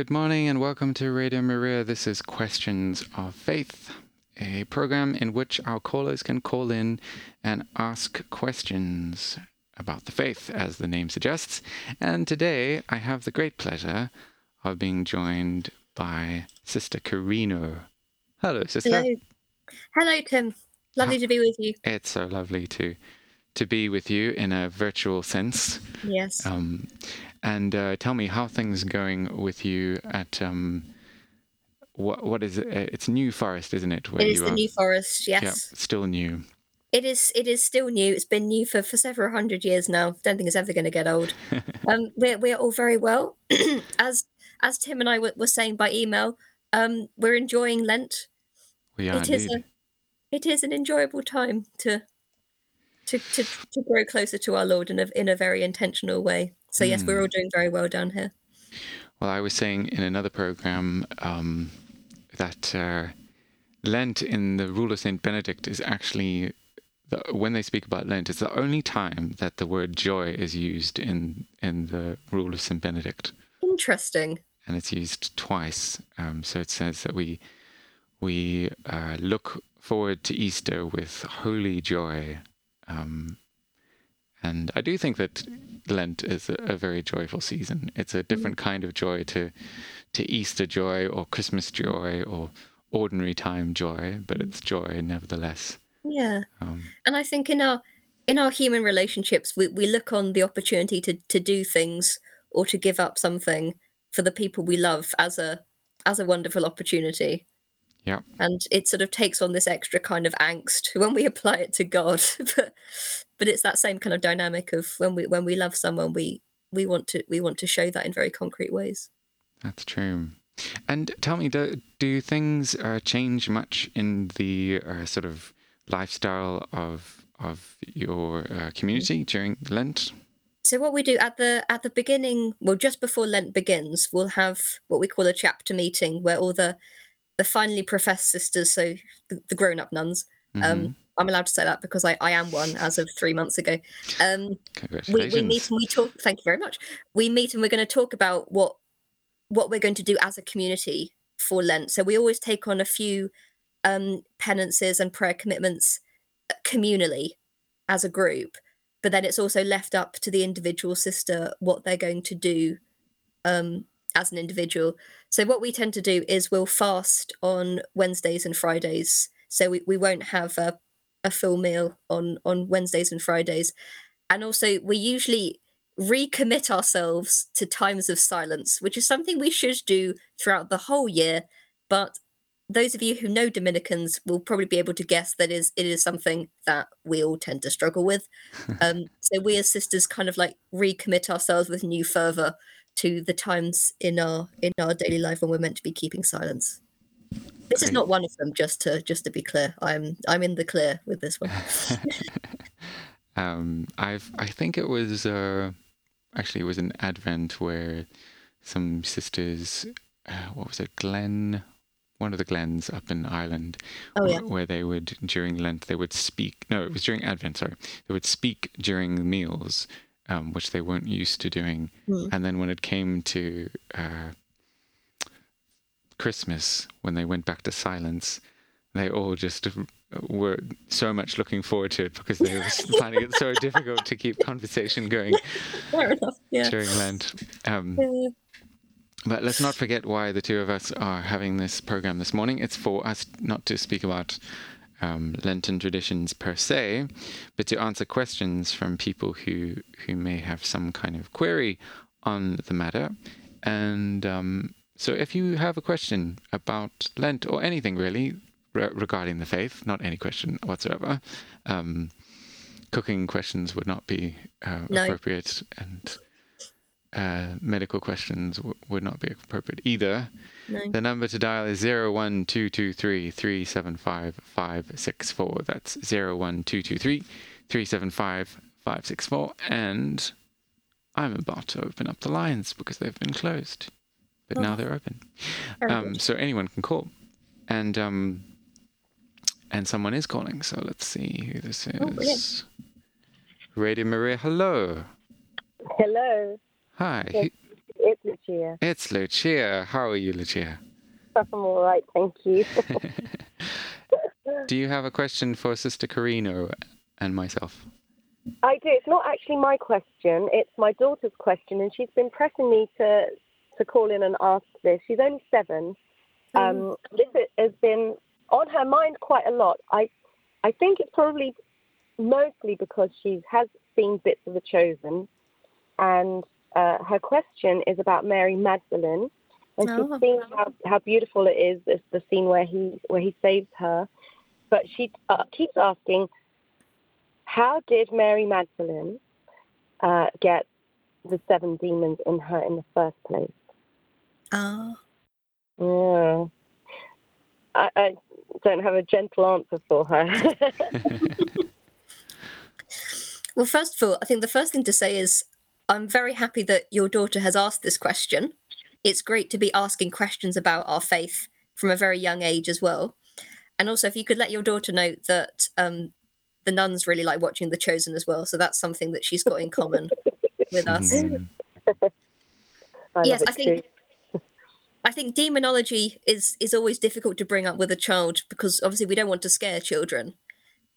Good morning and welcome to Radio Maria. This is Questions of Faith, a program in which our callers can call in and ask questions about the faith, as the name suggests. And today I have the great pleasure of being joined by Sister Carina. Hello, Sister. Hello. Hello, Tim. Lovely to be with you. It's so lovely to to be with you in a virtual sense. Yes. Um, and uh, tell me how things going with you at um, what what is it? Uh, It's New Forest, isn't it? Where it is you the are? New Forest, Yeah, yes. still new. It is it is still new. It's been new for, for several hundred years now. Don't think it's ever going to get old. um, we're, we're all very well. as as Tim and I were, were saying by email, um, we're enjoying Lent. We are It is a it is an enjoyable time to to, to, to grow closer to our Lord in a in a very intentional way. So yes, Hmm. we're all doing very well down here. Well, I was saying in another program um, that uh, Lent in the Rule of Saint Benedict is actually the, when they speak about Lent, it's the only time that the word joy is used in in the Rule of Saint Benedict. Interesting. and it's used twice. Um, so it says that we we uh, look forward to Easter with holy joy, um, and I do think that Lent is a, a very joyful season. It's a different kind of joy to to Easter joy or Christmas joy or ordinary time joy, but it's joy nevertheless. Yeah. Um, and I think in our in our human relationships, we, we look on the opportunity to to do things or to give up something for the people we love as a as a wonderful opportunity. Yeah, And it sort of takes on this extra kind of angst when we apply it to God. but but it's that same kind of dynamic of when we when we love someone, we we want to we want to show that in very concrete ways. That's true. And tell me, do, do things uh, change much in the uh, sort of lifestyle of of your uh, community during Lent? So what we do at the at the beginning, well, just before Lent begins, we'll have what we call a chapter meeting where all the the finally professed sisters, so the, the grown up nuns, Mhm. um, I'm allowed to say that because I, I am one as of three months ago. Um, we, Congratulations. we meet and we talk. Thank you very much. We meet and we're going to talk about what what we're going to do as a community for Lent. So we always take on a few um, penances and prayer commitments uh, communally as a group, but then it's also left up to the individual sister what they're going to do um, as an individual. So what we tend to do is we'll fast on Wednesdays and Fridays. So we, we won't have a, a full meal on on Wednesdays and Fridays. And also we usually recommit ourselves to times of silence, which is something we should do throughout the whole year. But those of you who know Dominicans will probably be able to guess that is it is something that we all tend to struggle with. Um, so we as sisters kind of like recommit ourselves with new fervor to the times in our in our daily life when we're meant to be keeping silence. This is not one of them, just to just to be clear. I'm I'm in the clear with this one. um, I've I think it was uh, actually it was an Advent where some sisters, uh, what was it, Glen, one of the Glens up in Ireland, Oh yeah. wh- where they would during Lent they would speak. No, it was during Advent. Sorry, they would speak during meals, um, which they weren't used to doing. Hmm. And then when it came to uh, Christmas, when they went back to silence, they all just were so much looking forward to it because they were finding it so difficult to keep conversation going Yeah. during Lent. Um, Yeah. but let's not forget why the two of us are having this program this morning. It's for us not to speak about um, Lenten traditions per se, but to answer questions from people who who may have some kind of query on the matter. And um, so, if you have a question about Lent or anything really re- regarding the faith, not any question whatsoever, um, cooking questions would not be uh, No. appropriate, and uh, medical questions w- would not be appropriate either. No. The number to dial is 01223 375 That's 01223 375 564. And I'm about to open up the lines because they've been closed. But now Oh. they're open. Um, so anyone can call. And um, and someone is calling. So let's see who this Oh, brilliant. is. Radio Maria, hello. Hello. Hi. Yes. Who, It's Lucia. It's Lucia. How are you, Lucia? I'm all right, thank you. Do you have a question for Sister Carina and myself? I do. It's not actually my question. It's my daughter's question, and she's been pressing me to to call in and ask this. She's only seven. Um, this has been on her mind quite a lot. I I think it's probably mostly because she has seen bits of The Chosen, and uh, her question is about Mary Magdalene, and Oh. she's seen how, how beautiful it is. It's the scene where he where he saves her, but she uh, keeps asking, how did Mary Magdalene uh, get the seven demons in her in the first place? Ah. Yeah. I, I don't have a gentle answer for her. Well, first of all, I think the first thing to say is I'm very happy that your daughter has asked this question. It's great to be asking questions about our faith from a very young age as well. And also, if you could let your daughter know that um, the nuns really like watching The Chosen as well. So that's something that she's got in common with us. Mm. I yes, I think too. I think demonology is is always difficult to bring up with a child because obviously we don't want to scare children,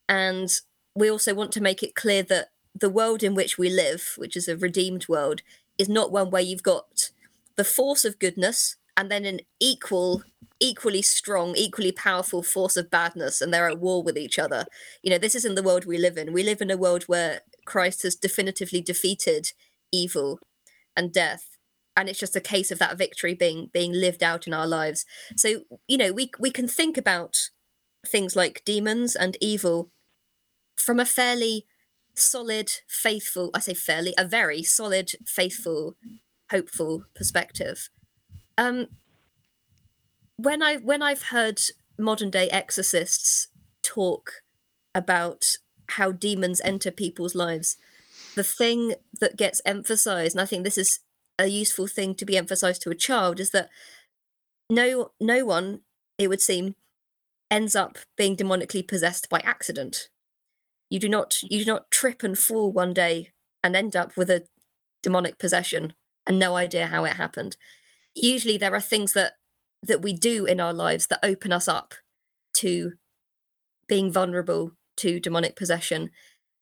and we also want to make it clear that the world in which we live, which is a redeemed world, is not one where you've got the force of goodness and then an equal equally strong equally powerful force of badness and they're at war with each other. You know this isn't the world we live in. We live in a world where christ has definitively defeated evil and death and it's just a case of that victory being being lived out in our lives. So you know we we can think about things like demons and evil from a fairly solid faithful i say fairly a very solid faithful hopeful perspective. Um when i when i've heard modern day exorcists talk about how demons enter people's lives the thing that gets emphasized and i think this is a useful thing to be emphasized to a child is that no no one it would seem ends up being demonically possessed by accident you do not you do not trip and fall one day and end up with a demonic possession and no idea how it happened. Usually there are things that that we do in our lives that open us up to being vulnerable to demonic possession.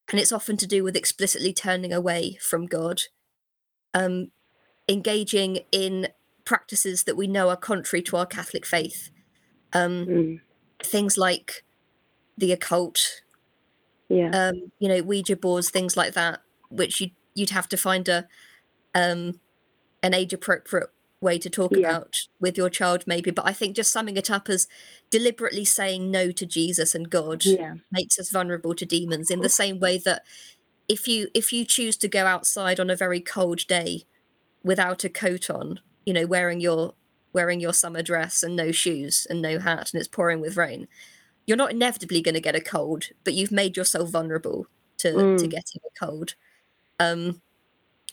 And it's often to do with explicitly turning away from god. Um engaging in practices that we know are contrary to our catholic faith. Um Mm, things like the occult yeah. um, you know, Ouija boards, things like that, which you you'd have to find a um, an age appropriate way to talk Yeah. about with your child, maybe. But I think just summing it up as deliberately saying no to Jesus and God yeah. makes us vulnerable to demons. In the same way that if you if you choose to go outside on a very cold day without a coat on, you know, wearing your wearing your summer dress and no shoes and no hat and it's pouring with rain, you're not inevitably going to get a cold, but you've made yourself vulnerable to to Mm. getting a cold. Um,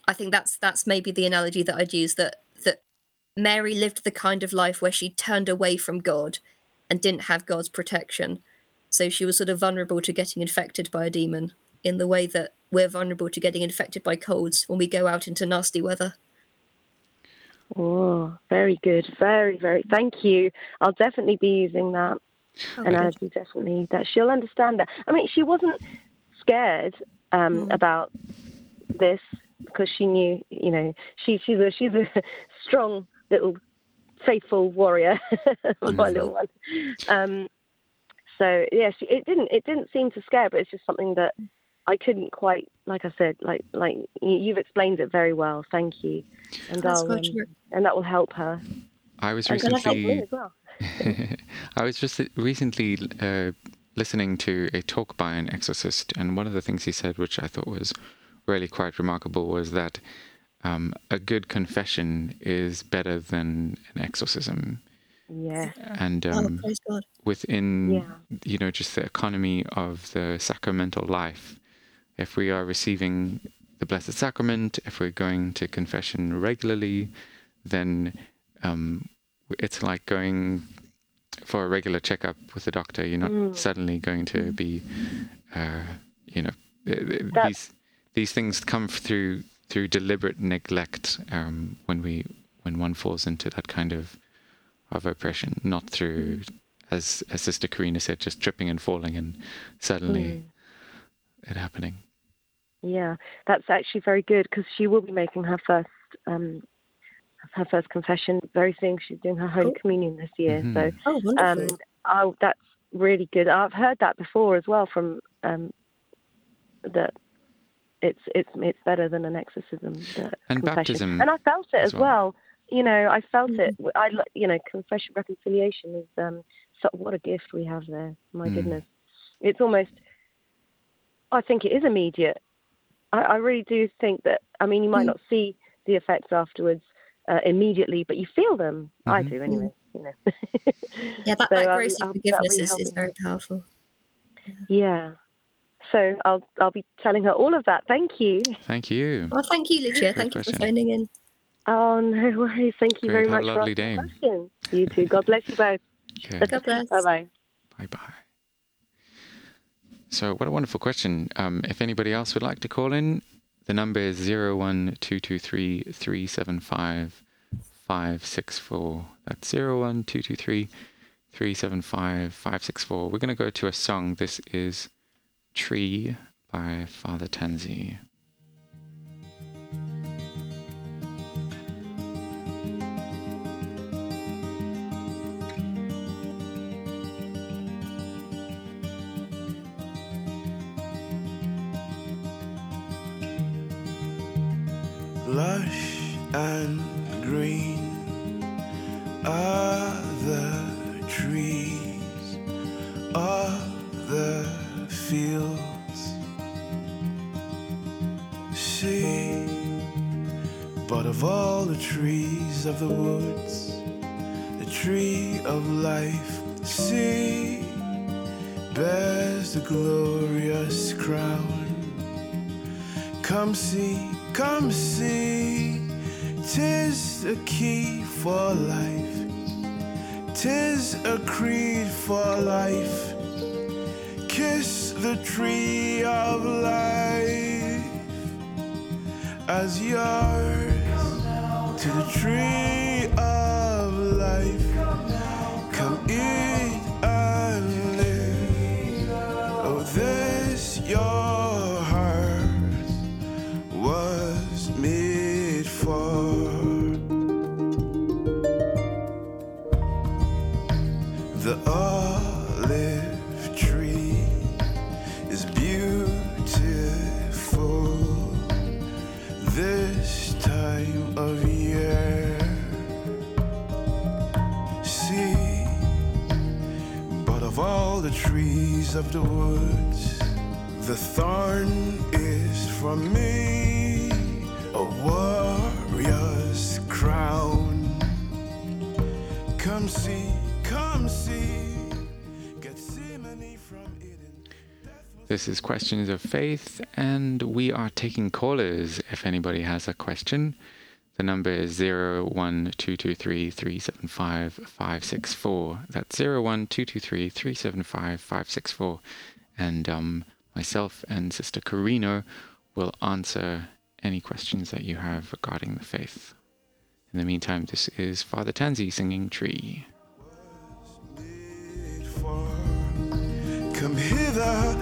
I think that's that's maybe the analogy that I'd use that that Mary lived the kind of life where she turned away from God and didn't have God's protection. So she was sort of vulnerable to getting infected by a demon in the way that we're vulnerable to getting infected by colds when we go out into nasty weather. Oh, very good. Very, very. Thank you. I'll definitely be using that. And Okay. I'll definitely that she'll understand that. I mean, she wasn't scared um, Mm. about this because she knew, you know, she she's a she's a strong little faithful warrior, my little one. Um, so yeah, she, it didn't it didn't seem to scare, but it's just something that I couldn't quite, like I said, like like you, you've explained it very well. Thank you, and That's I'll, um, and that will help her. I was And it'll help me recently as well. I was just recently uh, listening to a talk by an exorcist, and one of the things he said, which I thought was really quite remarkable, was that um, a good confession is better than an exorcism. Yeah, And Oh, um, God. within, Yeah. you know, just the economy of the sacramental life, if we are receiving the Blessed Sacrament, if we're going to confession regularly, then um, it's like going for a regular checkup with a doctor. You're not Mm. suddenly going to be, uh, you know, th- That- these these things come through through deliberate neglect um, when we when one falls into that kind of of oppression, not through, as as Sister Carina said, just tripping and falling and suddenly Mm. it happening. Yeah, that's actually very good because she will be making her first um, her first confession very soon. She's doing her Holy Cool. Communion this year, Mhm. so Oh, um, wonderful. oh, that's really good. I've heard that before as well from um, that it's it's it's better than an exorcism. And confession. baptism and I felt it as as well. well. You know, I felt Mhm. it. I l- you know, confession reconciliation is um, so, what a gift we have there. My Mm. goodness, it's almost. I think it is immediate. I, I really do think that. I mean, you might Mm. not see the effects afterwards uh, immediately, but you feel them. I Mhm. do anyway. You know. yeah, that, so, that um, grace I'll- of forgiveness be is, is very powerful. Yeah. So I'll I'll be telling her all of that. Thank you. Thank you. Well, thank you, Lucia. Great Thank you for question. phoning in. Oh no worries. Thank you Great. very Have a much for lovely asking day. questions. You too. God bless you both. Okay. God bless. Bye bye. Bye bye. So, what a wonderful question. Um, if anybody else would like to call in, the number is 01223 375 564. That's 01223 375 564. We're going to go to a song. This is Tree by Father Tanzi. The woods, the tree of life, see, bears the glorious crown. Come see, come see, tis the key for life, tis a creed for life. Kiss the tree of life as yours to the tree trees of the woods, the thorn is for me a warrior's crown. Come see, come see. This is Questions of Faith, and we are taking callers if anybody has a question. The number is 01223 375 564. That's 01223 375 564. And um, myself and Sister Carina will answer any questions that you have regarding the faith. In the meantime, this is Father Tanzi singing Tree. Come hither,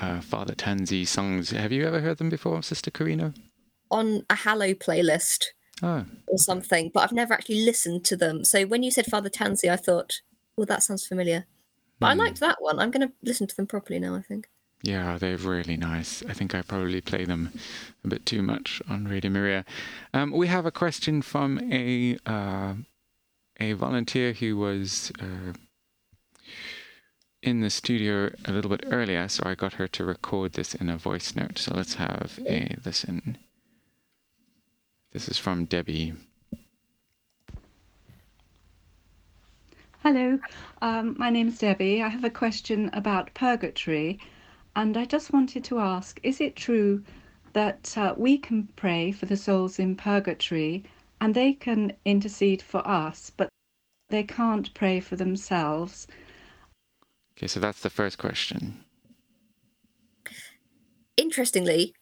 uh, Father Tanzi songs. Have you ever heard them before, Sister Carina? On a Hallow playlist Oh, or something, but I've never actually listened to them. So when you said Father Tansy, I thought, well, that sounds familiar. But I Hmm. liked that one. I'm going to listen to them properly now. I think. Yeah, they're really nice. I think I probably play them a bit too much on Radio Maria. Um, we have a question from a uh, a volunteer who was uh, in the studio a little bit earlier, so I got her to record this in a voice note. So let's have a listen. This is from Debbie. Hello, um, my name's Debbie. I have a question about purgatory, and I just wanted to ask is it true that uh, we can pray for the souls in purgatory and they can intercede for us, but they can't pray for themselves? Okay, so that's the first question. Interestingly,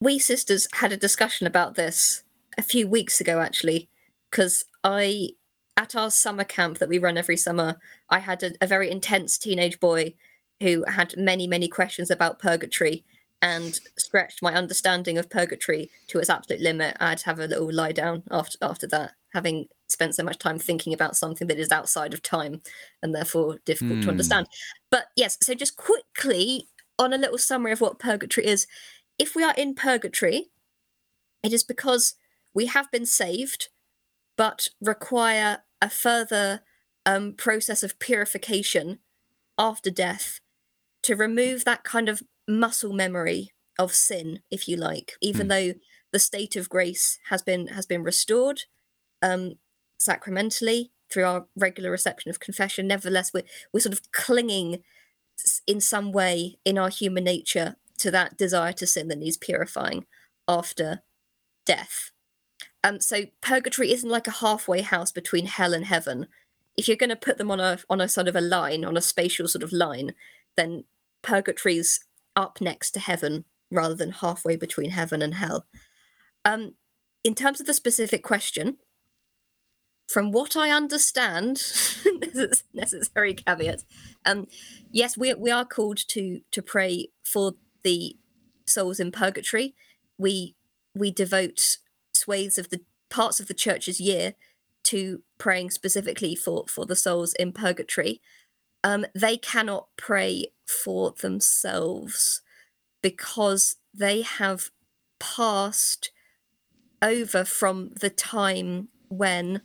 we sisters had a discussion about this a few weeks ago, actually, because I, at our summer camp that we run every summer, I had a, a very intense teenage boy who had many, many questions about purgatory and stretched my understanding of purgatory to its absolute limit. I had to have a little lie down after after that, having spent so much time thinking about something that is outside of time and therefore difficult to Hmm. understand. But yes, so just quickly on a little summary of what purgatory is. If we are in purgatory, it is because we have been saved, but require a further um, process of purification after death to remove that kind of muscle memory of sin, if you like, even Hmm. though the state of grace has been has been restored um, sacramentally through our regular reception of confession. Nevertheless, we're we're sort of clinging in some way in our human nature to that desire to sin that needs purifying after death. Um, so purgatory isn't like a halfway house between hell and heaven. If you're going to put them on a on a sort of a line, on a spatial sort of line, then purgatory's up next to heaven rather than halfway between heaven and hell. Um, in terms of the specific question, from what I understand, this is necessary caveat. Um, yes, we we are called to to pray for the souls in purgatory. We we devote swathes of the parts of the church's year to praying specifically for for the souls in purgatory. Um, they cannot pray for themselves because they have passed over from the time when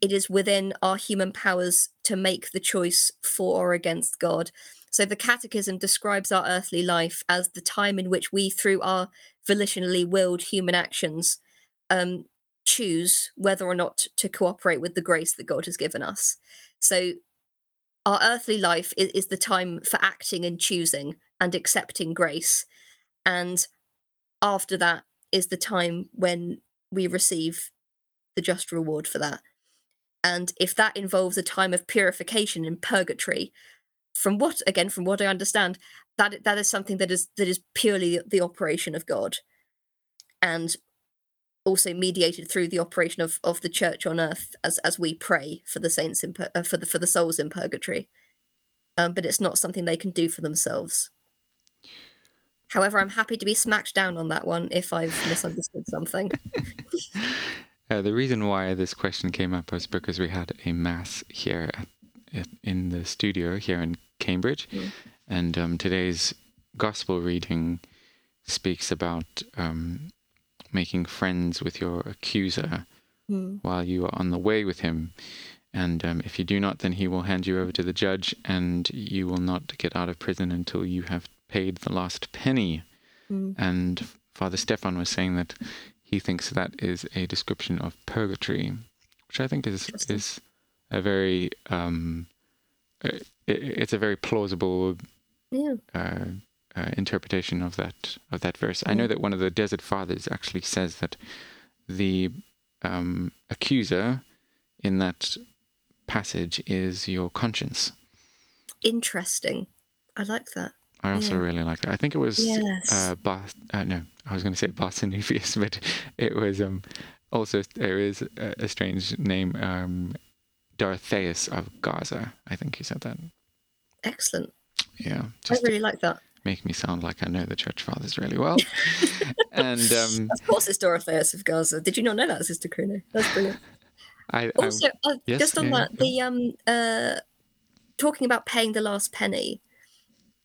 it is within our human powers to make the choice for or against God. So the Catechism describes our earthly life as the time in which we, through our volitionally willed human actions, um, choose whether or not to cooperate with the grace that God has given us. So our earthly life is, is the time for acting and choosing and accepting grace. And after that is the time when we receive the just reward for that. And if that involves a time of purification in purgatory, from what again, from what I understand, that that is something that is that is purely the operation of God, and also mediated through the operation of, of the church on earth as as we pray for the saints in uh, for the for the souls in purgatory. Um, but it's not something they can do for themselves. However, I'm happy to be smacked down on that one if I've misunderstood something. Uh, the reason why this question came up was because we had a mass here at, at, in the studio here in Cambridge, Mm. and um, today's gospel reading speaks about um, making friends with your accuser Hmm. while you are on the way with him. And um, if you do not, then he will hand you over to the judge, and you will not get out of prison until you have paid the last penny. Hmm. And Father Stefan was saying that he thinks that is a description of purgatory, which I think is is a very um, it, it's a very plausible Yeah. uh, uh, interpretation of that of that verse. I know Mm. that one of the Desert Fathers actually says that the um, accuser in that passage is your conscience. Interesting. I like that. I also Yeah. really like that. I think it was Yes. uh, Bar- uh, no, I was going to say Bartholomeus, but it was um, also there is a, a strange name, um, Dorotheus of Gaza. I think he said that. Excellent. Yeah, I really like that. Make me sound like I know the church fathers really well. and um, Of course, it's Dorotheus of Gaza. Did you not know that, Sister Bruno? That's brilliant. I, I Also, uh, yes, just on yeah, that, the um, uh, talking about paying the last penny,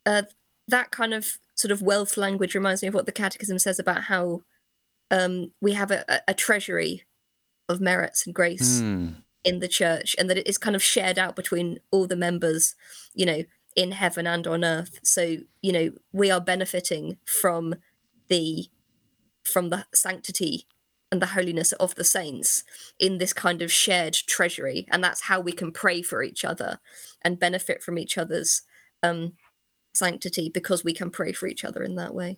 uh, that kind of sort of wealth language reminds me of what the Catechism says about how um, we have a, a- treasury of merits and grace Hmm. in the church, and that it is kind of shared out between all the members, you know, in heaven and on earth. So you know, we are benefiting from the from the sanctity and the holiness of the saints in this kind of shared treasury and that's how we can pray for each other and benefit from each other's um sanctity because we can pray for each other in that way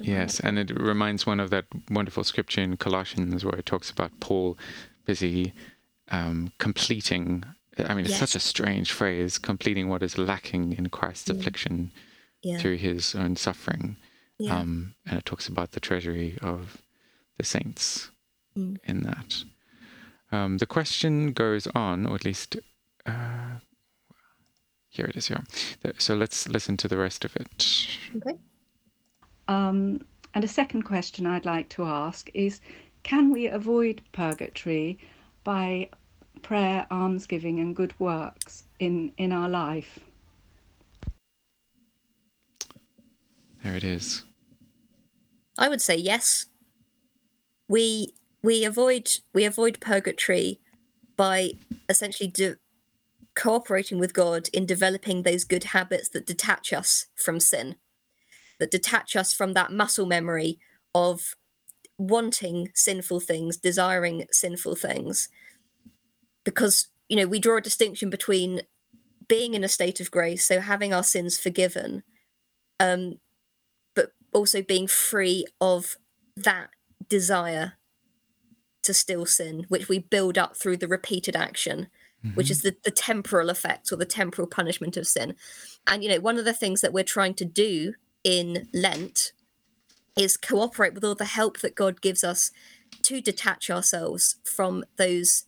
Yes, and it reminds one of that wonderful scripture in Colossians where it talks about Paul busy um, completing. I mean, it's such a strange phrase, completing what is lacking in Christ's Mm. affliction yeah through his own suffering. yeah Um, and it talks about the treasury of the saints Mm. in that. Um, the question goes on, or at least uh, here it is. Here, so let's listen to the rest of it. okay Um, and a second question I'd like to ask is can we avoid purgatory by prayer, almsgiving, and good works in, in our life? There it is. i would say yes we we avoid we avoid purgatory by essentially do, cooperating with god in developing those good habits that detach us from sin that detach us from that muscle memory of wanting sinful things, desiring sinful things. Because, you know, we draw a distinction between being in a state of grace, so having our sins forgiven, um, but also being free of that desire to still sin, which we build up through the repeated action, which is the, the temporal effects or the temporal punishment of sin. And, you know, one of the things that we're trying to do in Lent is cooperate with all the help that God gives us to detach ourselves from those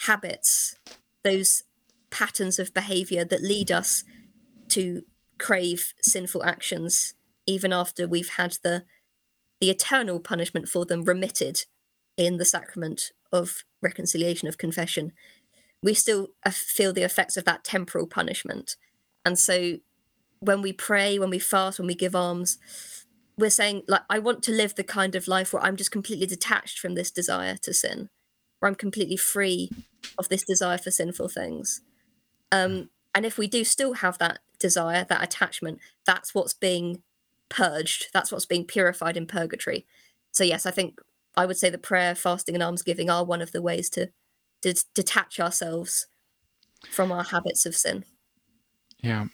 habits, those patterns of behavior that lead us to crave sinful actions even after we've had the the eternal punishment for them remitted in the sacrament of reconciliation of confession we still uh, feel the effects of that temporal punishment. And so when we pray when we fast when we give alms we're saying like i want to live the kind of life where i'm just completely detached from this desire to sin where i'm completely free of this desire for sinful things um and if we do still have that desire that attachment that's what's being purged that's what's being purified in purgatory so yes i think i would say that prayer fasting and almsgiving are one of the ways to, to detach ourselves from our habits of sin Yeah.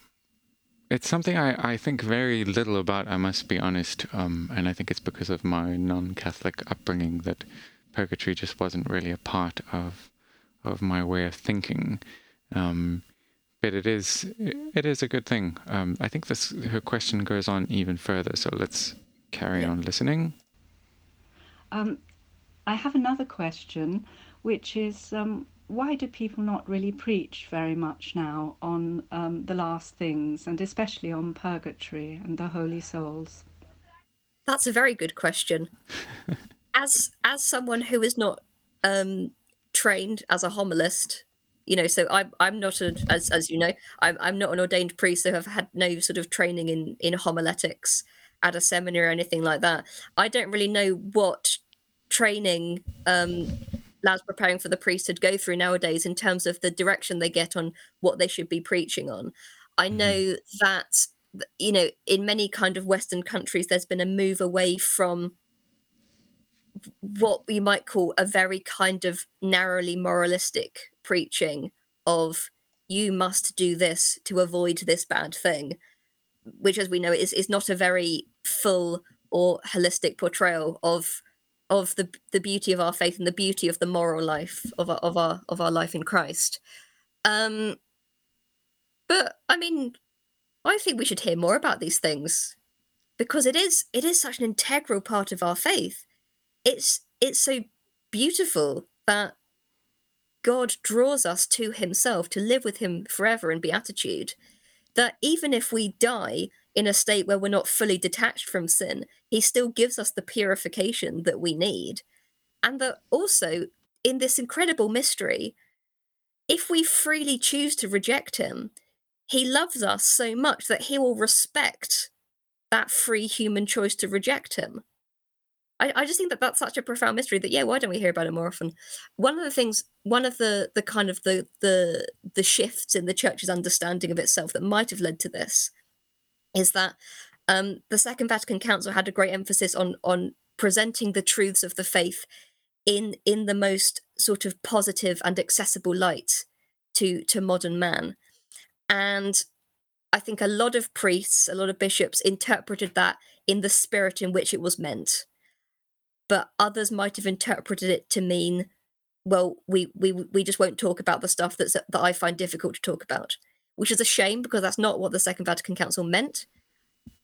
It's something I, I think very little about, I must be honest. Um, and I think it's because of my non Catholic upbringing that purgatory just wasn't really a part of of my way of thinking. Um, but it is it is a good thing. Um, I think this her question goes on even further, so let's carry Yeah. on listening. Um, I have another question, which is um, why do people not really preach very much now on um, the last things, and especially on purgatory and the holy souls? That's a very good question. as as someone who is not um, trained as a homilist, you know, so I'm I'm not a as as you know, I'm I'm not an ordained priest, so I've had no sort of training in in homiletics at a seminary or anything like that. I don't really know what training um, lads preparing for the priesthood go through nowadays in terms of the direction they get on what they should be preaching on. I Mhm. know that you know in many kind of western countries there's been a move away from what we might call a very kind of narrowly moralistic preaching of you must do this to avoid this bad thing which as we know is, is not a very full or holistic portrayal of of the the beauty of our faith and the beauty of the moral life of our of our of our life in Christ. Um but I mean I think we should hear more about these things because it is it is such an integral part of our faith. It's it's so beautiful that God draws us to himself to live with him forever in beatitude that even if we die in a state where we're not fully detached from sin, he still gives us the purification that we need. And that also, in this incredible mystery, if we freely choose to reject him, he loves us so much that he will respect that free human choice to reject him. I, I just think that that's such a profound mystery that yeah why don't we hear about it more often? One of the things one of the the kind of the the the shifts in the church's understanding of itself that might have led to this is that um, the second vatican council had a great emphasis on on presenting the truths of the faith in in the most sort of positive and accessible light to to modern man. And i think a lot of priests a lot of bishops interpreted that in the spirit in which it was meant but others might have interpreted it to mean well we we we just won't talk about the stuff that's that i find difficult to talk about which is a shame because that's not what the second vatican council meant.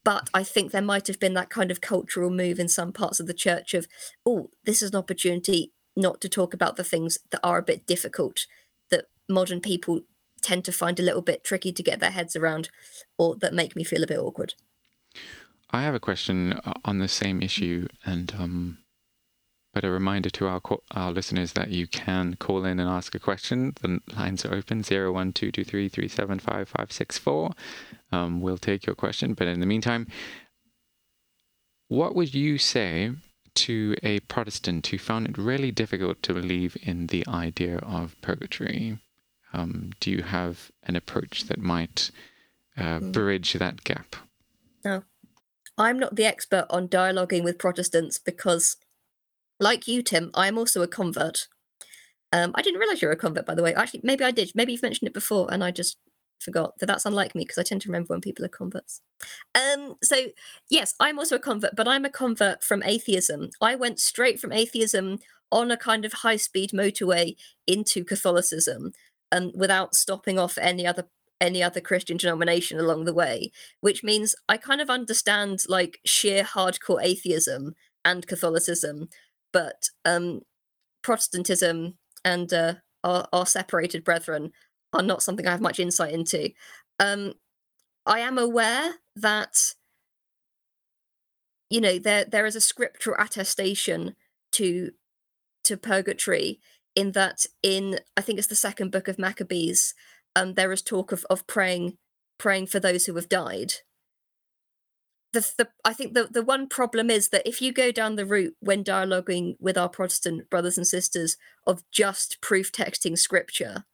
But i think there might have been that kind of cultural move in some parts of the church of oh this is an opportunity not to talk about the things that are a bit difficult that modern people tend to find a little bit tricky to get their heads around or that make me feel a bit awkward. I have a question uh, on the same issue, and um, but a reminder to our our listeners that you can call in and ask a question. The lines are open zero one two two three three seven five five six four. Um, we'll take your question, but in the meantime, what would you say to a Protestant who found it really difficult to believe in the idea of purgatory? Um, do you have an approach that might uh, bridge that gap? No. I'm not the expert on dialoguing with Protestants because, like you, Tim, I'm also a convert. Um, I didn't realize you're a convert, by the way. Actually, maybe I did. Maybe you've mentioned it before, and I just forgot. That that's unlike me because I tend to remember when people are converts. Um, so yes, I'm also a convert, but I'm a convert from atheism. I went straight from atheism on a kind of high-speed motorway into Catholicism, and without stopping off any other any other Christian denomination along the way, which means I kind of understand like sheer hardcore atheism and Catholicism, but um, Protestantism and uh, our, our separated brethren are not something I have much insight into. Um, I am aware that you know there there is a scriptural attestation to to purgatory in that in I think it's the second book of Maccabees um, there is talk of of praying praying for those who have died. The, the I think the the one problem is that if you go down the route when dialoguing with our Protestant brothers and sisters of just proof texting scripture,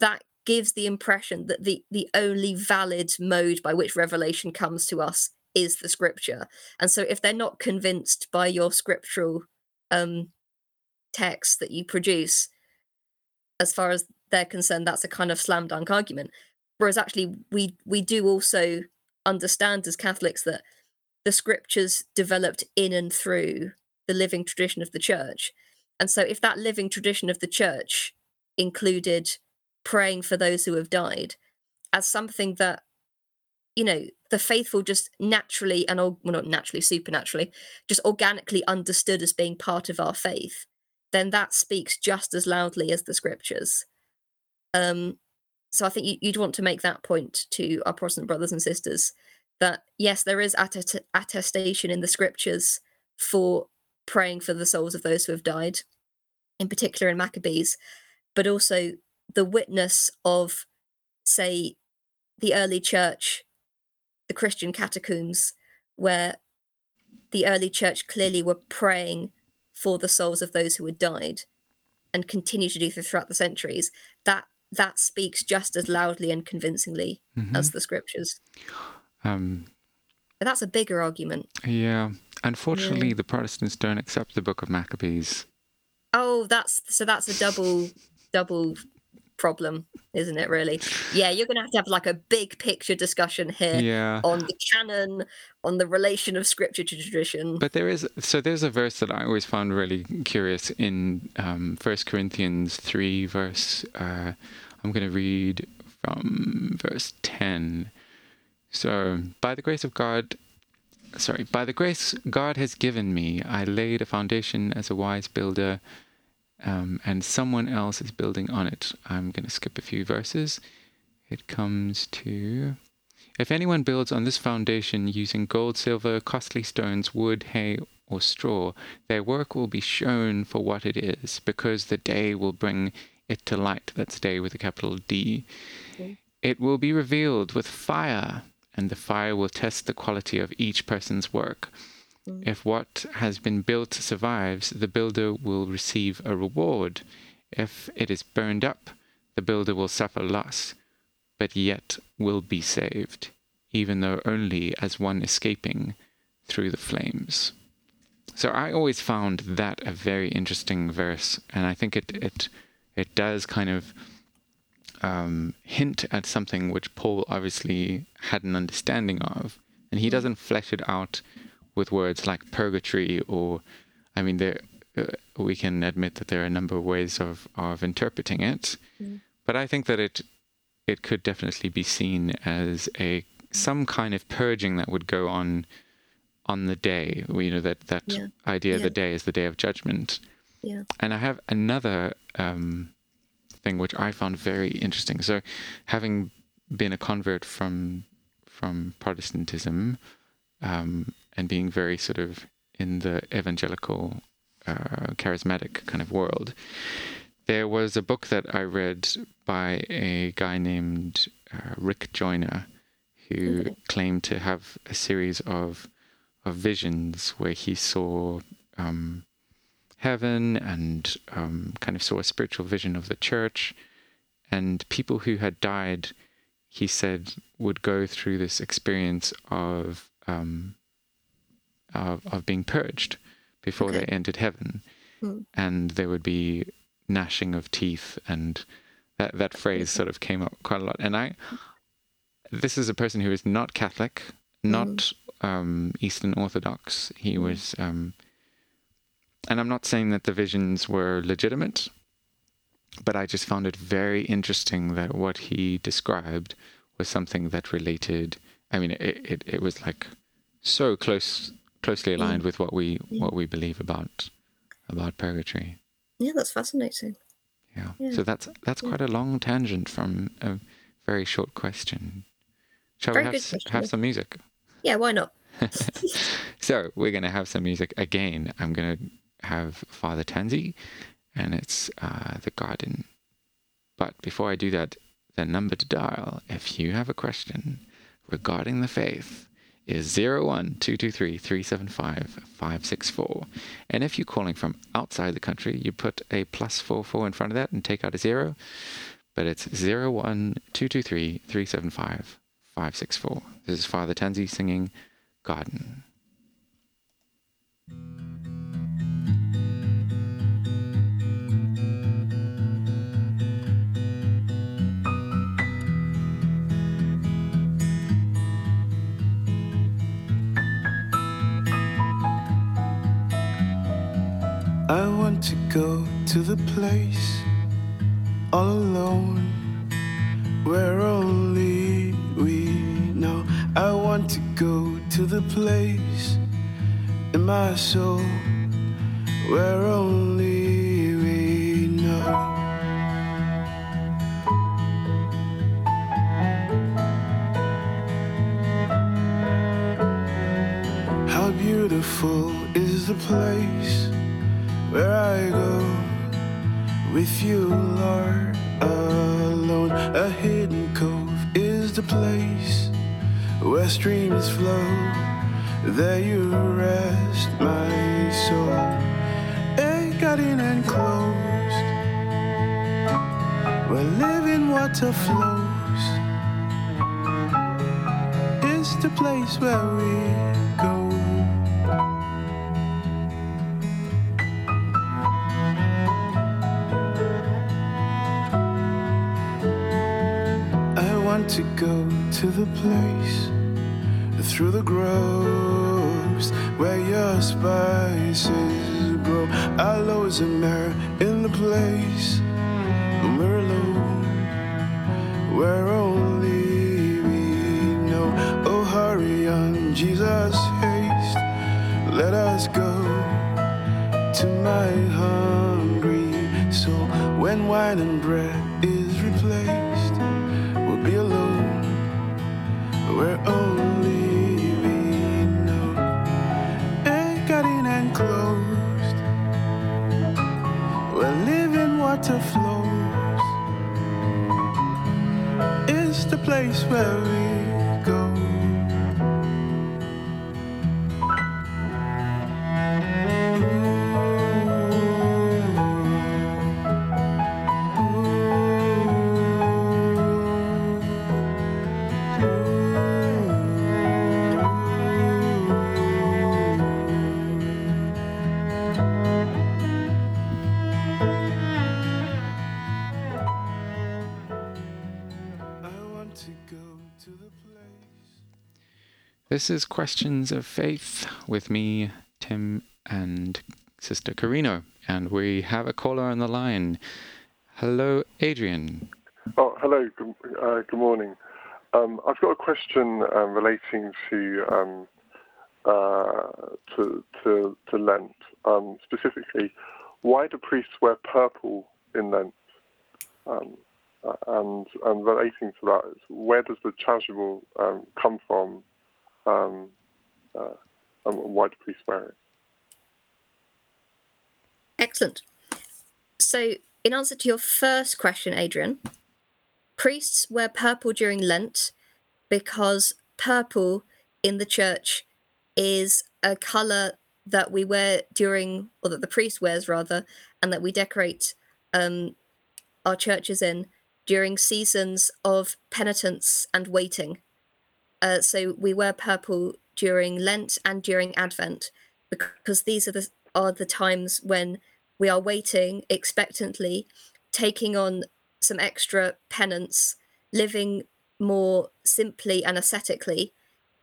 that gives the impression that the the only valid mode by which revelation comes to us is the scripture. And so if they're not convinced by your scriptural um text that you produce, as far as they're concerned, that's a kind of slam dunk argument. Whereas actually, we we do also understand as Catholics that the scriptures developed in and through the living tradition of the church. And so, if that living tradition of the church included praying for those who have died as something that, you know, the faithful just naturally and, well, not naturally, supernaturally, just organically understood as being part of our faith, then that speaks just as loudly as the scriptures. Um, so I think you, would want to make that point to our Protestant brothers and sisters that yes, there is attest- attestation in the scriptures for praying for the souls of those who have died, in particular in Maccabees, but also the witness of, say, the early church, the Christian catacombs, where the early church clearly were praying for the souls of those who had died and continue to do so throughout the centuries. That that speaks just as loudly and convincingly Mm-hmm. as the scriptures. Um, But that's a bigger argument. yeah. Unfortunately, the Protestants don't accept the Book of Maccabees. Oh, that's so that's a double double problem, isn't it? Really? Yeah, you're gonna have to have like a big picture discussion here Yeah. on the canon, on the relation of scripture to tradition. But there is so there's a verse that I always found really curious in um, 1 Corinthians 3 verse uh, I'm going to read from verse 10. So by the grace of God sorry by the grace God has given me I laid a foundation as a wise builder um, and someone else is building on it. I'm going to skip a few verses. It comes to if anyone builds on this foundation using gold, silver, costly stones, wood, hay, or straw, their work will be shown for what it is, because the day will bring it to light. That's day with a capital D. it will be revealed with fire, and the fire will test the quality of each person's work. Mm. If what has been built survives, the builder will receive a reward. If it is burned up, the builder will suffer loss, but yet will be saved, even though only as one escaping through the flames. So I always found that a very interesting verse, and I think it it it does kind of um, hint at something which Paul obviously had an understanding of, and he doesn't flesh it out with words like purgatory or, I mean, there uh, we can admit that there are a number of ways of of interpreting it, but I think that it it could definitely be seen as a some kind of purging that would go on on the day. You know that that Yeah. idea of Yeah. the day is the day of judgment. Yeah. And I have another um, thing which I found very interesting. So, having been a convert from from Protestantism um, and being very sort of in the evangelical, uh, charismatic kind of world, there was a book that I read by a guy named uh, Rick Joyner, who claimed to have a series of of visions where he saw um, heaven and um, kind of saw a spiritual vision of the church. And people who had died, he said, would go through this experience of um, of, of being purged before they entered heaven, Hmm. and there would be gnashing of teeth, and that that phrase sort of came up quite a lot. And I, this is a person who is not Catholic, not um, Eastern Orthodox. He was, um, and I'm not saying that the visions were legitimate, but I just found it very interesting that what he described was something that related. I mean, it it, it was like so close, closely mm. aligned with what we what we believe about about purgatory. Yeah, that's fascinating. Yeah. Yeah. So that's that's quite a long tangent from a very short question. Shall Very we have good s- question, have some music? Yeah, why not? So we're going to have some music again. I'm going to have Father Tanzi, and it's uh, the Garden. But before I do that, the number to dial if you have a question regarding the faith is 01223 375 564. And if you're calling from outside the country, you put a plus 44 in front of that and take out a zero. But it's 01223 375 564. This is Father Tanzi singing Garden. I want to go to the place all alone where only we know. I want to go to the place in my soul where only we know. How beautiful is the place where I go with you, Lord, alone. A hidden cove is the place where streams flow. There you rest, my soul. A garden enclosed where living water flows. Is the place where we to go to the place through the groves where your spices grow. Aloes and myrrh in the place we're alone, where only we know. Oh, hurry on, Jesus, haste. Let us go to my hungry soul. When wine and bread place where This is Questions of Faith with me, Tim, and Sister Carina. And we have a caller on the line. Hello, Adrian. Oh, hello. Good, uh, good morning. Um, I've got a question um, relating to um, uh, to, to to Lent. Um, specifically, why do priests wear purple in Lent? Um, uh, and and relating to that, where does the chasuble um, come from? Um, uh, why do priests wear it? Excellent. So, in answer to your first question, Adrian, priests wear purple during Lent because purple in the church is a color that we wear during, or that the priest wears rather, and that we decorate um, our churches in during seasons of penitence and waiting. Uh, so we wear purple during Lent and during Advent because these are the are the times when we are waiting expectantly, taking on some extra penance, living more simply and ascetically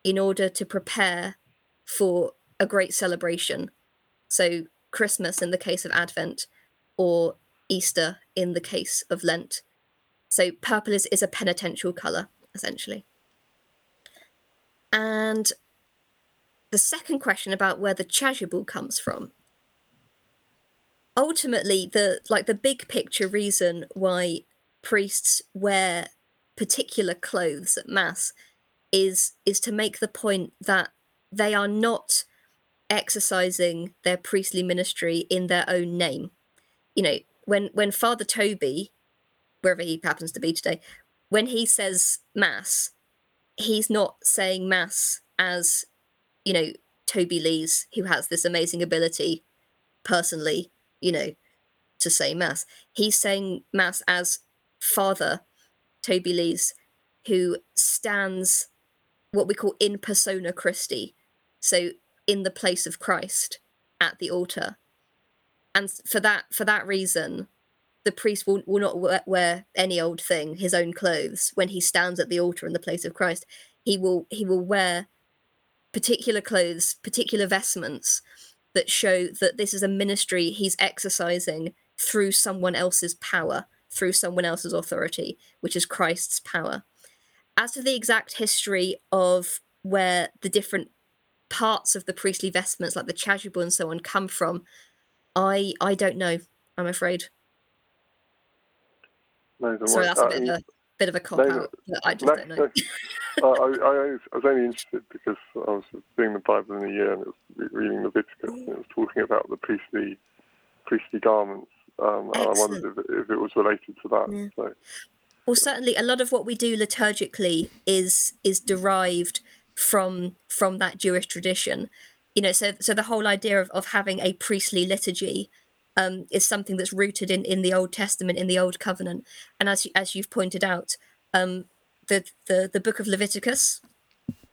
in order to prepare for a great celebration. So, Christmas in the case of Advent, or Easter in the case of Lent. So, purple is, is a penitential colour, essentially. And the second question about where the chasuble comes from. Ultimately the like the big picture reason why priests wear particular clothes at mass is is to make the point that they are not exercising their priestly ministry in their own name. You know when when father toby wherever he happens to be today when he says mass he's not saying mass as you know toby lees who has this amazing ability personally you know to say mass he's saying mass as father toby lees who stands what we call in persona christi so in the place of christ at the altar. And for that for that reason the priest will, will not wear, any old thing his own clothes when he stands at the altar in the place of christ. He will he will wear particular clothes particular vestments that show that this is a ministry he's exercising through someone else's power through someone else's authority which is christ's power. As to the exact history of where the different parts of the priestly vestments like the chasuble and so on come from i i don't know i'm afraid Sorry, that's a Uh, bit of a bit of a cop no, out. But I just no, don't know. no. I, I, was only interested because I was doing the Bible in a year and it was re- reading Leviticus and it was talking about the priestly priestly garments. Um, and I wondered if, if it was related to that. Yeah. So, Well, certainly, a lot of what we do liturgically is is derived from from that Jewish tradition. You know, so so the whole idea of, of having a priestly liturgy um, is something that's rooted in, in the Old Testament, in the Old Covenant, and as you, as you've pointed out, um, the, the the Book of Leviticus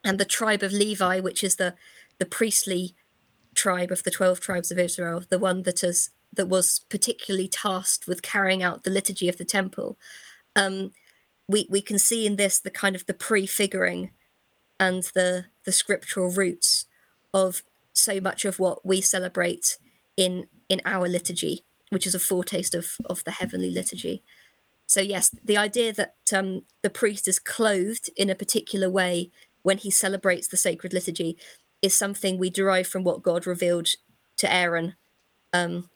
and the tribe of Levi, which is the the priestly tribe of the twelve tribes of Israel, the one that is that was particularly tasked with carrying out the liturgy of the temple. Um, we we can see in this the kind of the prefiguring and the the scriptural roots of so much of what we celebrate in in our liturgy, which is a foretaste of of the heavenly liturgy. So yes, the idea that um, the priest is clothed in a particular way when he celebrates the sacred liturgy is something we derive from what God revealed to Aaron um,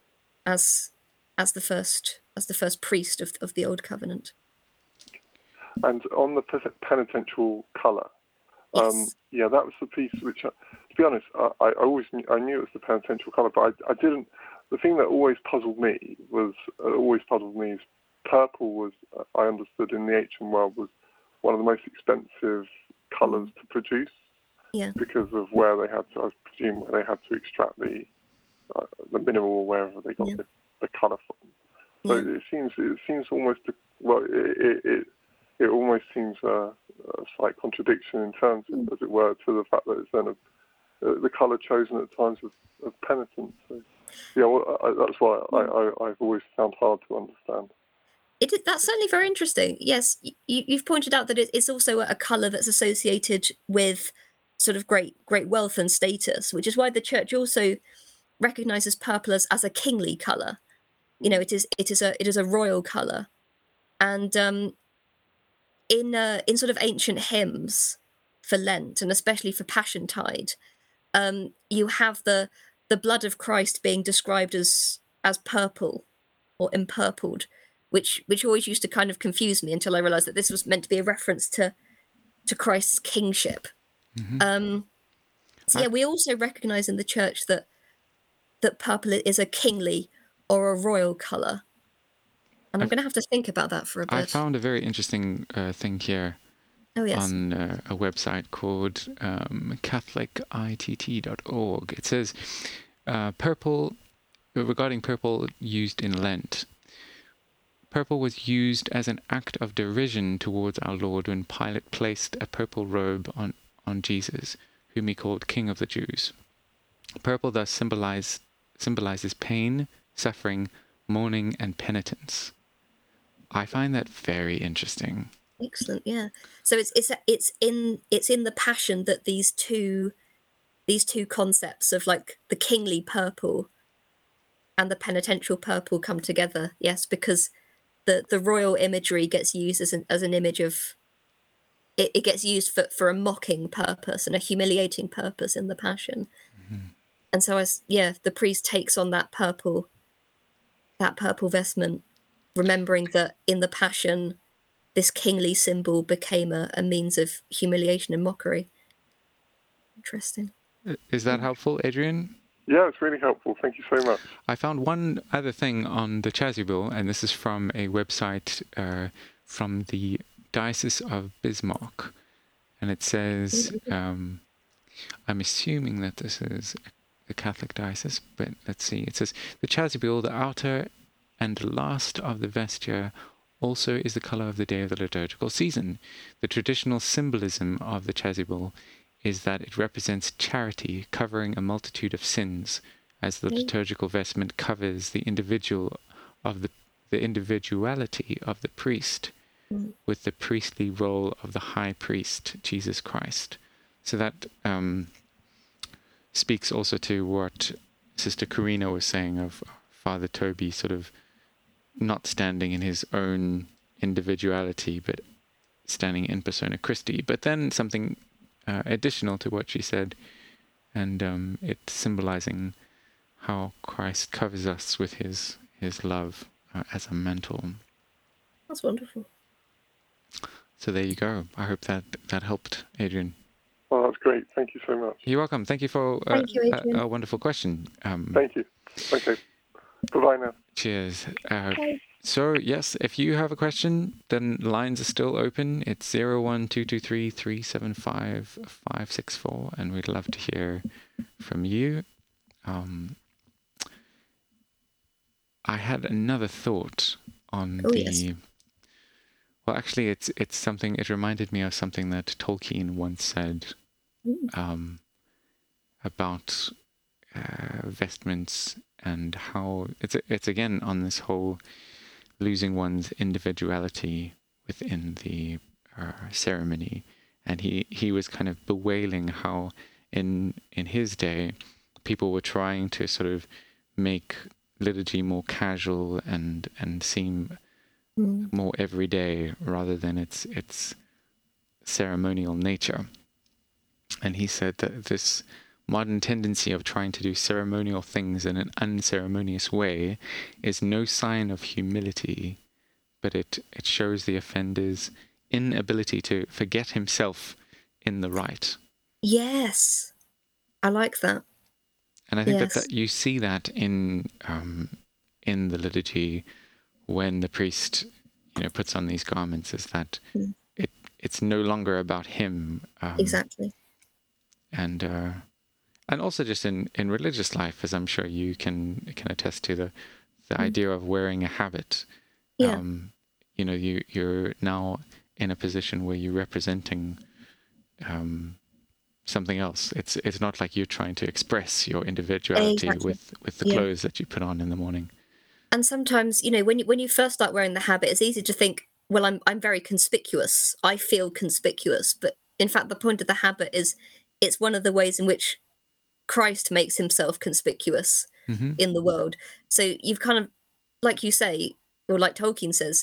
as as the first as the first priest of, of the old covenant. and on the penitential colour, um, Yes. yeah, that was the piece which, I, to be honest, I, I always knew, I knew it was the penitential colour, but I, I didn't. The thing that always puzzled me was uh, always puzzled me is purple was uh, I understood in the ancient world was one of the most expensive colours to produce Yeah. because of where they had to, I presume, where they had to extract the uh, the mineral or wherever they got Yeah. the, the colour from. So Yeah. it seems it seems almost a, well it it, it it almost seems a, a slight contradiction in terms, Mm. as it were, to the fact that it's then a, uh, the colour chosen at times of, of penitence. So, yeah, well, I, that's why I, I, I've always found hard to understand. It, that's certainly very interesting. Yes, you, you've pointed out that it, it's also a color that's associated with sort of great great wealth and status, which is why the church also recognizes purple as, as a kingly color. You know, it is it is a it is a royal color, and um, in uh, in sort of ancient hymns for Lent and especially for Passiontide, um, you have the the blood of Christ being described as as purple or empurpled which which always used to kind of confuse me until I realized that this was meant to be a reference to to Christ's kingship. Um, so yeah, we also recognize in the church that that purple is a kingly or a royal color, and I'm going to have to think about that for a bit. I found a very interesting uh, thing here oh yes, on uh, a website called um, CatholicITT.org. It says uh, purple, regarding purple used in Lent. Purple was used as an act of derision towards our Lord when Pilate placed a purple robe on, on Jesus, whom he called King of the Jews. Purple thus symbolize, symbolizes pain, suffering, mourning, and penitence. I find that very interesting. Excellent. Yeah, so it's it's it's in it's in the passion that these two these two concepts of like the kingly purple and the penitential purple come together. Yes, because the the royal imagery gets used as an as an image of it, it gets used for for a mocking purpose and a humiliating purpose in the passion. Mm-hmm. And so as yeah, the priest takes on that purple that purple vestment, remembering that in the passion this kingly symbol became a, a means of humiliation and mockery. Interesting. Is that helpful, Adrian? Yeah, it's really helpful. Thank you so much. I found one other thing on the chasuble, and this is from a website uh, from the Diocese of Bismarck. And it says, um, I'm assuming that this is the Catholic diocese, but let's see. It says, the chasuble, the outer and last of the vesture, also is the color of the day of the liturgical season. The traditional symbolism of the chasuble is that it represents charity covering a multitude of sins, as the liturgical vestment covers the individual of the the individuality of the priest with the priestly role of the high priest Jesus Christ. So that um, speaks also to what Sister Carina was saying of Father Toby sort of not standing in his own individuality, but standing in persona Christi. But then something uh, additional to what she said, and um, it symbolizing how Christ covers us with his his love uh, as a mantle. That's wonderful. So there you go. I hope that that helped, Adrian. Well, that's great. Thank you so much. You're welcome. Thank you for uh, Thank you, a- a, wonderful question. Um, Thank you. Okay. Bye bye now. Cheers. Uh, so yes, if you have a question, then lines are still open. It's zero one two two three three seven five five six four, and we'd love to hear from you. Um, I had another thought on Oh, the. yes. Well, actually, it's it's something. It reminded me of something that Tolkien once said Mm. um, about uh, vestments and how it's it's again on this whole losing one's individuality within the uh, ceremony, and he he was kind of bewailing how in in his day people were trying to sort of make liturgy more casual and and seem Mm. more everyday rather than its its ceremonial nature. And he said that this modern tendency of trying to do ceremonial things in an unceremonious way is no sign of humility, but it, it shows the offender's inability to forget himself in the right. Yes, I like that. And I think Yes. that, that you see that in um, in the liturgy when the priest, you know, puts on these garments, is that Mm. it it's no longer about him. Um, exactly. And uh, and also just in, in religious life, as I'm sure you can can attest to the the Mm. idea of wearing a habit. Yeah. Um, you know, you you're now in a position where you're representing um, something else. It's it's not like you're trying to express your individuality Exactly. with with the Yeah. clothes that you put on in the morning. and sometimes you know when you when you first start wearing the habit it's easy to think well i'm i'm very conspicuous i feel conspicuous but in fact the point of the habit is it's one of the ways in which christ makes himself conspicuous hmm in the world so you've kind of like you say or like tolkien says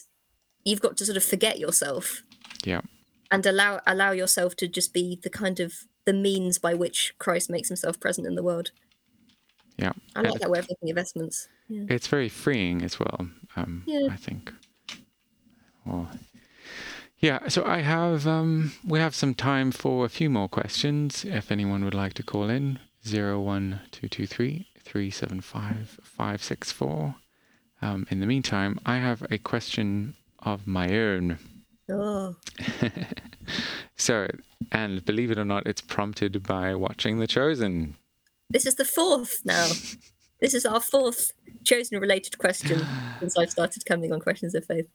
you've got to sort of forget yourself Yeah. and allow allow yourself to just be the kind of the means by which christ makes himself present in the world Yeah. i like that way of looking at investments yeah. It's very freeing as well. Um, Yeah. I think. Well, yeah. So I have um, we have some time for a few more questions. If anyone would like to call in, zero one two two three three seven five five six four. Um, in the meantime, I have a question of my own. oh So, and believe it or not, it's prompted by watching The Chosen. This is the fourth now. this is our fourth chosen related question since I've started coming on questions of faith.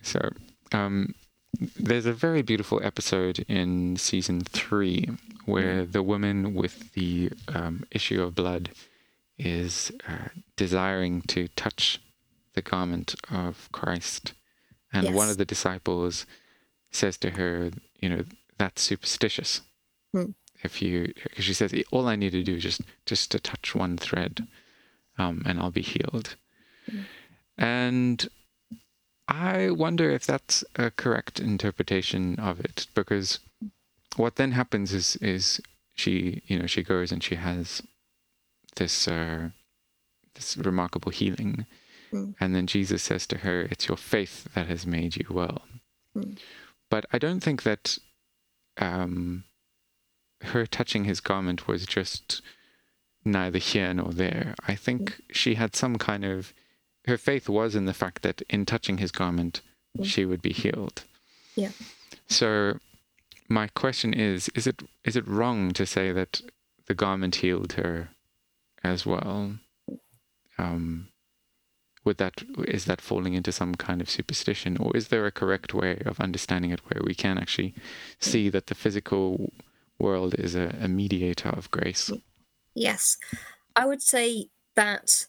So, um, there's a very beautiful episode in season three where the woman with the um, issue of blood is uh, desiring to touch the garment of Christ. And one of the disciples says to her, You know, that's superstitious. Hmm. If you, because she says, All I need to do is just, just to touch one thread um, and I'll be healed. And I wonder if that's a correct interpretation of it because what then happens is is she you know she goes and she has this uh, this remarkable healing Mm. and then Jesus says to her it's your faith that has made you well Mm. but I don't think that um, her touching his garment was just neither here nor there I think she had some kind of her faith was in the fact that in touching his garment Mm. she would be healed Yeah. so my question is is it is it wrong to say that the garment healed her as well um would that is that falling into some kind of superstition or is there a correct way of understanding it where we can actually see that the physical world is a, a mediator of grace Yes. I would say that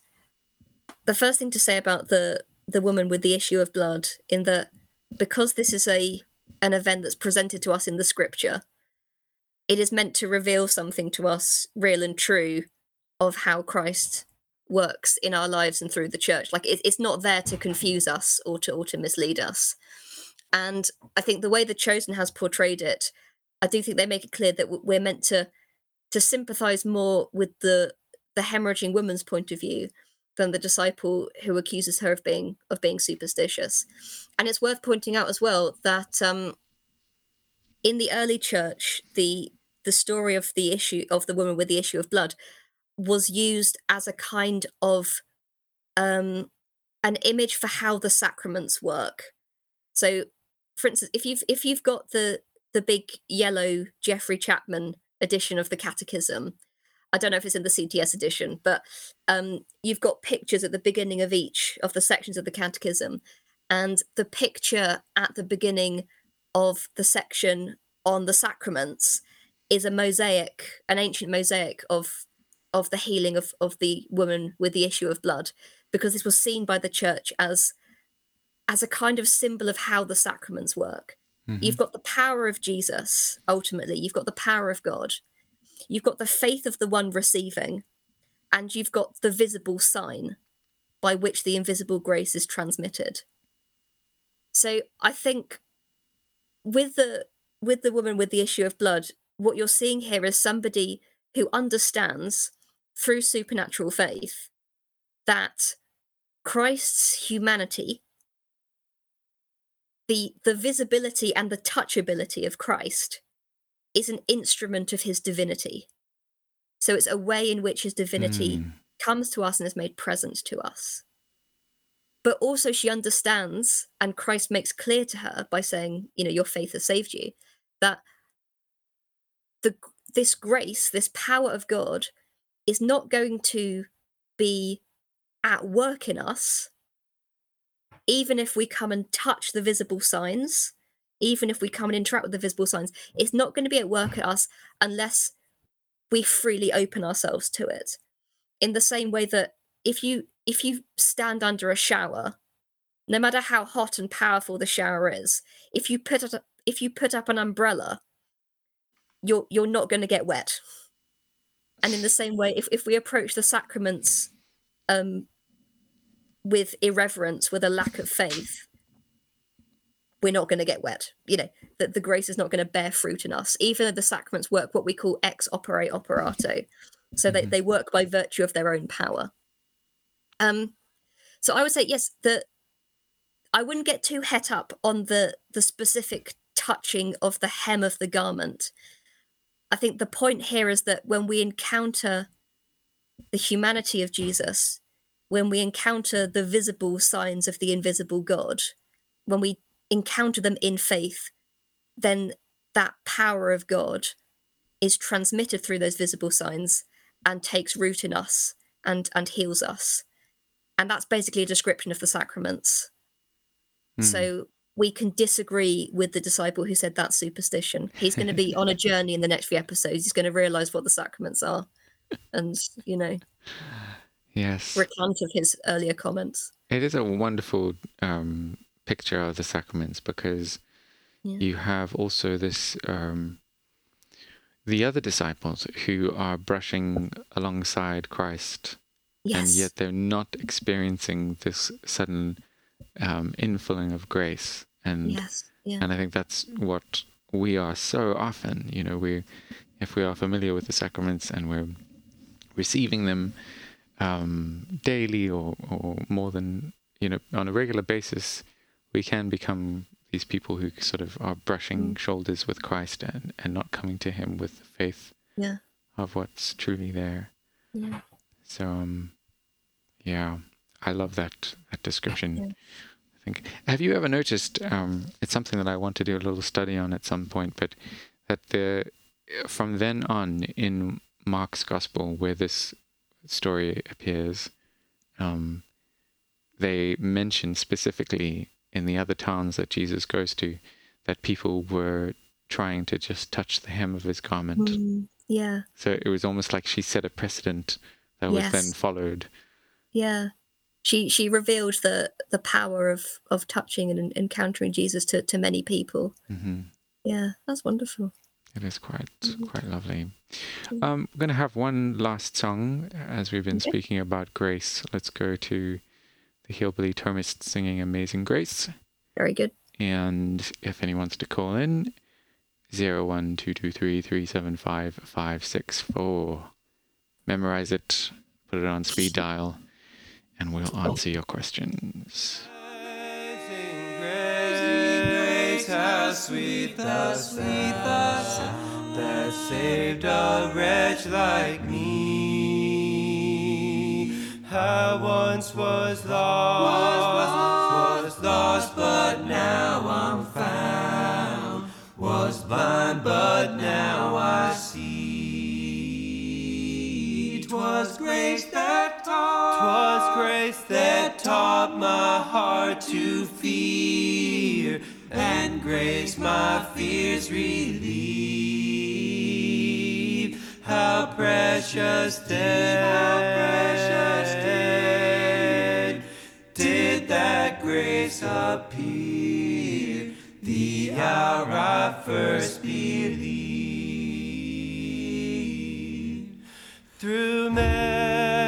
the first thing to say about the the woman with the issue of blood in that because this is a an event that's presented to us in the scripture it is meant to reveal something to us real and true of how Christ works in our lives and through the church. Like it, it's not there to confuse us or to or to mislead us. And i think the way the chosen has portrayed it i do think they make it clear that we're meant to to sympathize more with the the hemorrhaging woman's point of view than the disciple who accuses her of being of being superstitious. And it's worth pointing out as well that um in the early church the the story of the issue of the woman with the issue of blood was used as a kind of um an image for how the sacraments work. So for instance if you've if you've got the the big yellow Geoffrey Chapman edition of the catechism i don't know if it's in the cts edition but um you've got pictures at the beginning of each of the sections of the catechism and the picture at the beginning of the section on the sacraments is a mosaic an ancient mosaic of of the healing of of the woman with the issue of blood because this was seen by the church as as a kind of symbol of how the sacraments work. Mhm. you've got the power of jesus ultimately. You've got the power of god you've got the faith of the one receiving and you've got the visible sign by which the invisible grace is transmitted. So i think with the with the woman with the issue of blood what you're seeing here is somebody who understands through supernatural faith that christ's humanity the the visibility and the touchability of christ is an instrument of his divinity so it's a way in which his divinity Mm. comes to us and is made present to us but also she understands and christ makes clear to her by saying you know your faith has saved you that the this grace this power of god is not going to be at work in us even if we come and touch the visible signs even if we come and interact with the visible signs it's not going to be at work at us unless we freely open ourselves to it. In the same way that if you if you stand under a shower no matter how hot and powerful the shower is if you put up if you put up an umbrella you're you're not going to get wet. And in the same way if, if we approach the sacraments um with irreverence with a lack of faith we're not going to get wet you know that the grace is not going to bear fruit in us. Even though the sacraments work what we call ex opere operato. So they, Mhm. they work by virtue of their own power. Um so i would say yes the i wouldn't get too het up on the the specific touching of the hem of the garment. I think the point here is that when we encounter the humanity of jesus when we encounter the visible signs of the invisible god when we encounter them in faith then that power of god is transmitted through those visible signs and takes root in us and and heals us. And that's basically a description of the sacraments. Mm. so we can disagree with the disciple who said that's superstition. He's going to be on a journey in the next few episodes. He's going to realize what the sacraments are and you know yes. recant of his earlier comments. It is a wonderful um, picture of the sacraments because Yeah. you have also this um, the other disciples who are brushing alongside Christ, yes and yet they're not experiencing this sudden um, infilling of grace. And yes yeah and I think that's what we are so often. You know, we if we are familiar with the sacraments and we're receiving them um, daily or, or more than you know on a regular basis, we can become these people who sort of are brushing shoulders with Christ and, and not coming to Him with the faith yeah of what's truly there. yeah So, um, yeah, I love that that description. Yeah. I think. Have you ever noticed? Um, it's something that I want to do a little study on at some point, but that the from then on in Mark's gospel, where this story appears, um, they mention specifically in the other towns that Jesus goes to that people were trying to just touch the hem of his garment. Mm, yeah So it was almost like she set a precedent that was then followed. yeah she she revealed the the power of of touching and encountering jesus to to many people hmm yeah that's wonderful It is quite Mm-hmm. quite lovely. Um, we're going to have one last song as we've been Okay. speaking about grace. Let's go to the Hillbilly Thomists singing "Amazing Grace." very good And if anyone wants to call in, zero one two two three three seven five five six four. Memorize it, put it on speed dial, and we'll answer your questions. Amazing grace, how sweet the sound that saved a wretch like me. I once was lost, was lost, but now I'm found. Was blind, but now I see. 'Twas grace that taught, 'twas grace that taught my heart to fear, and grace my fears relieve. How precious did, grace appear, the hour I first believed. Through many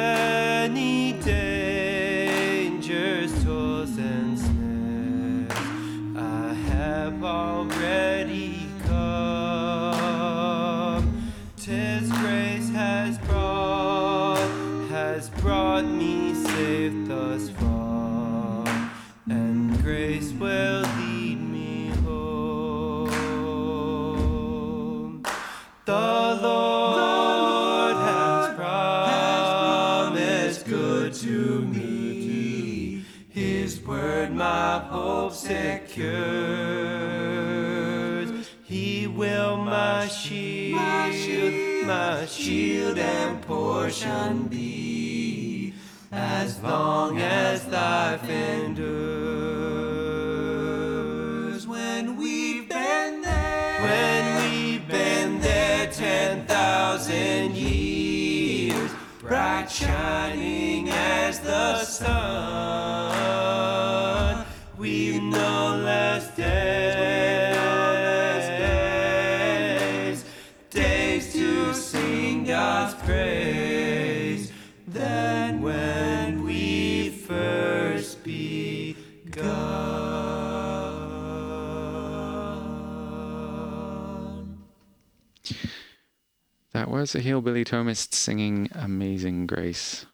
was a hillbilly Thomist singing Amazing Grace.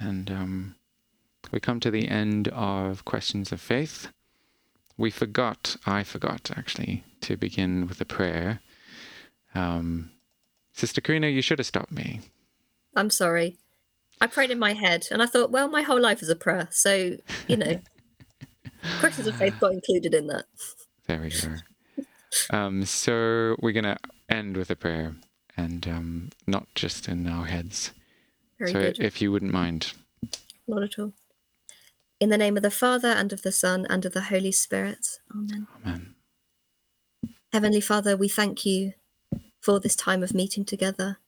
And um, we come to the end of Questions of Faith. We forgot, I forgot actually, to begin with a prayer. Um, Sister Carina, you should have stopped me. I'm sorry. I prayed in my head and I thought, well, my whole life is a prayer. So, you know, questions of faith got included in that. There we go. Um, so we're going to end with a prayer and um, not just in our heads. Very so good. if you wouldn't mind. Not at all. In the name of the Father and of the Son and of the Holy Spirit. Amen. Amen. Heavenly Father, we thank you for this time of meeting together.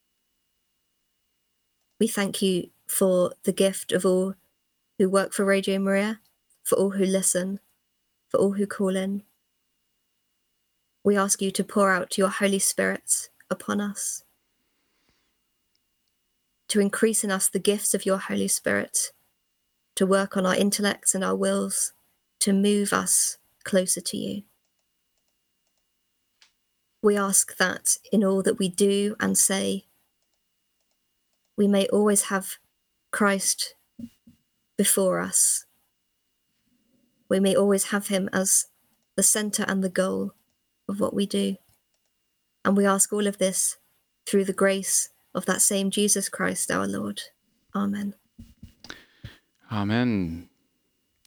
We thank you for the gift of all who work for Radio Maria, for all who listen, for all who call in. We ask you to pour out your Holy Spirit upon us, to increase in us the gifts of your Holy Spirit, to work on our intellects and our wills, to move us closer to you. We ask that in all that we do and say, we may always have Christ before us. We may always have him as the center and the goal of what we do. And we ask all of this through the grace of that same Jesus Christ, our Lord. Amen. Amen.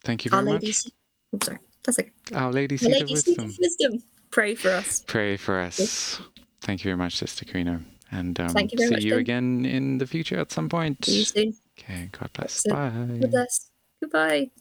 Thank you Our very Lady, much. I'm sorry, that's okay. Our Lady Our Lady Wisdom. Wisdom, pray for us. Pray for us. Thank you very much, Sister Carina. And um, Thank you very see much, you Ben. again in the future at some point. See you soon. Okay, God bless. Bye. God bless. Goodbye.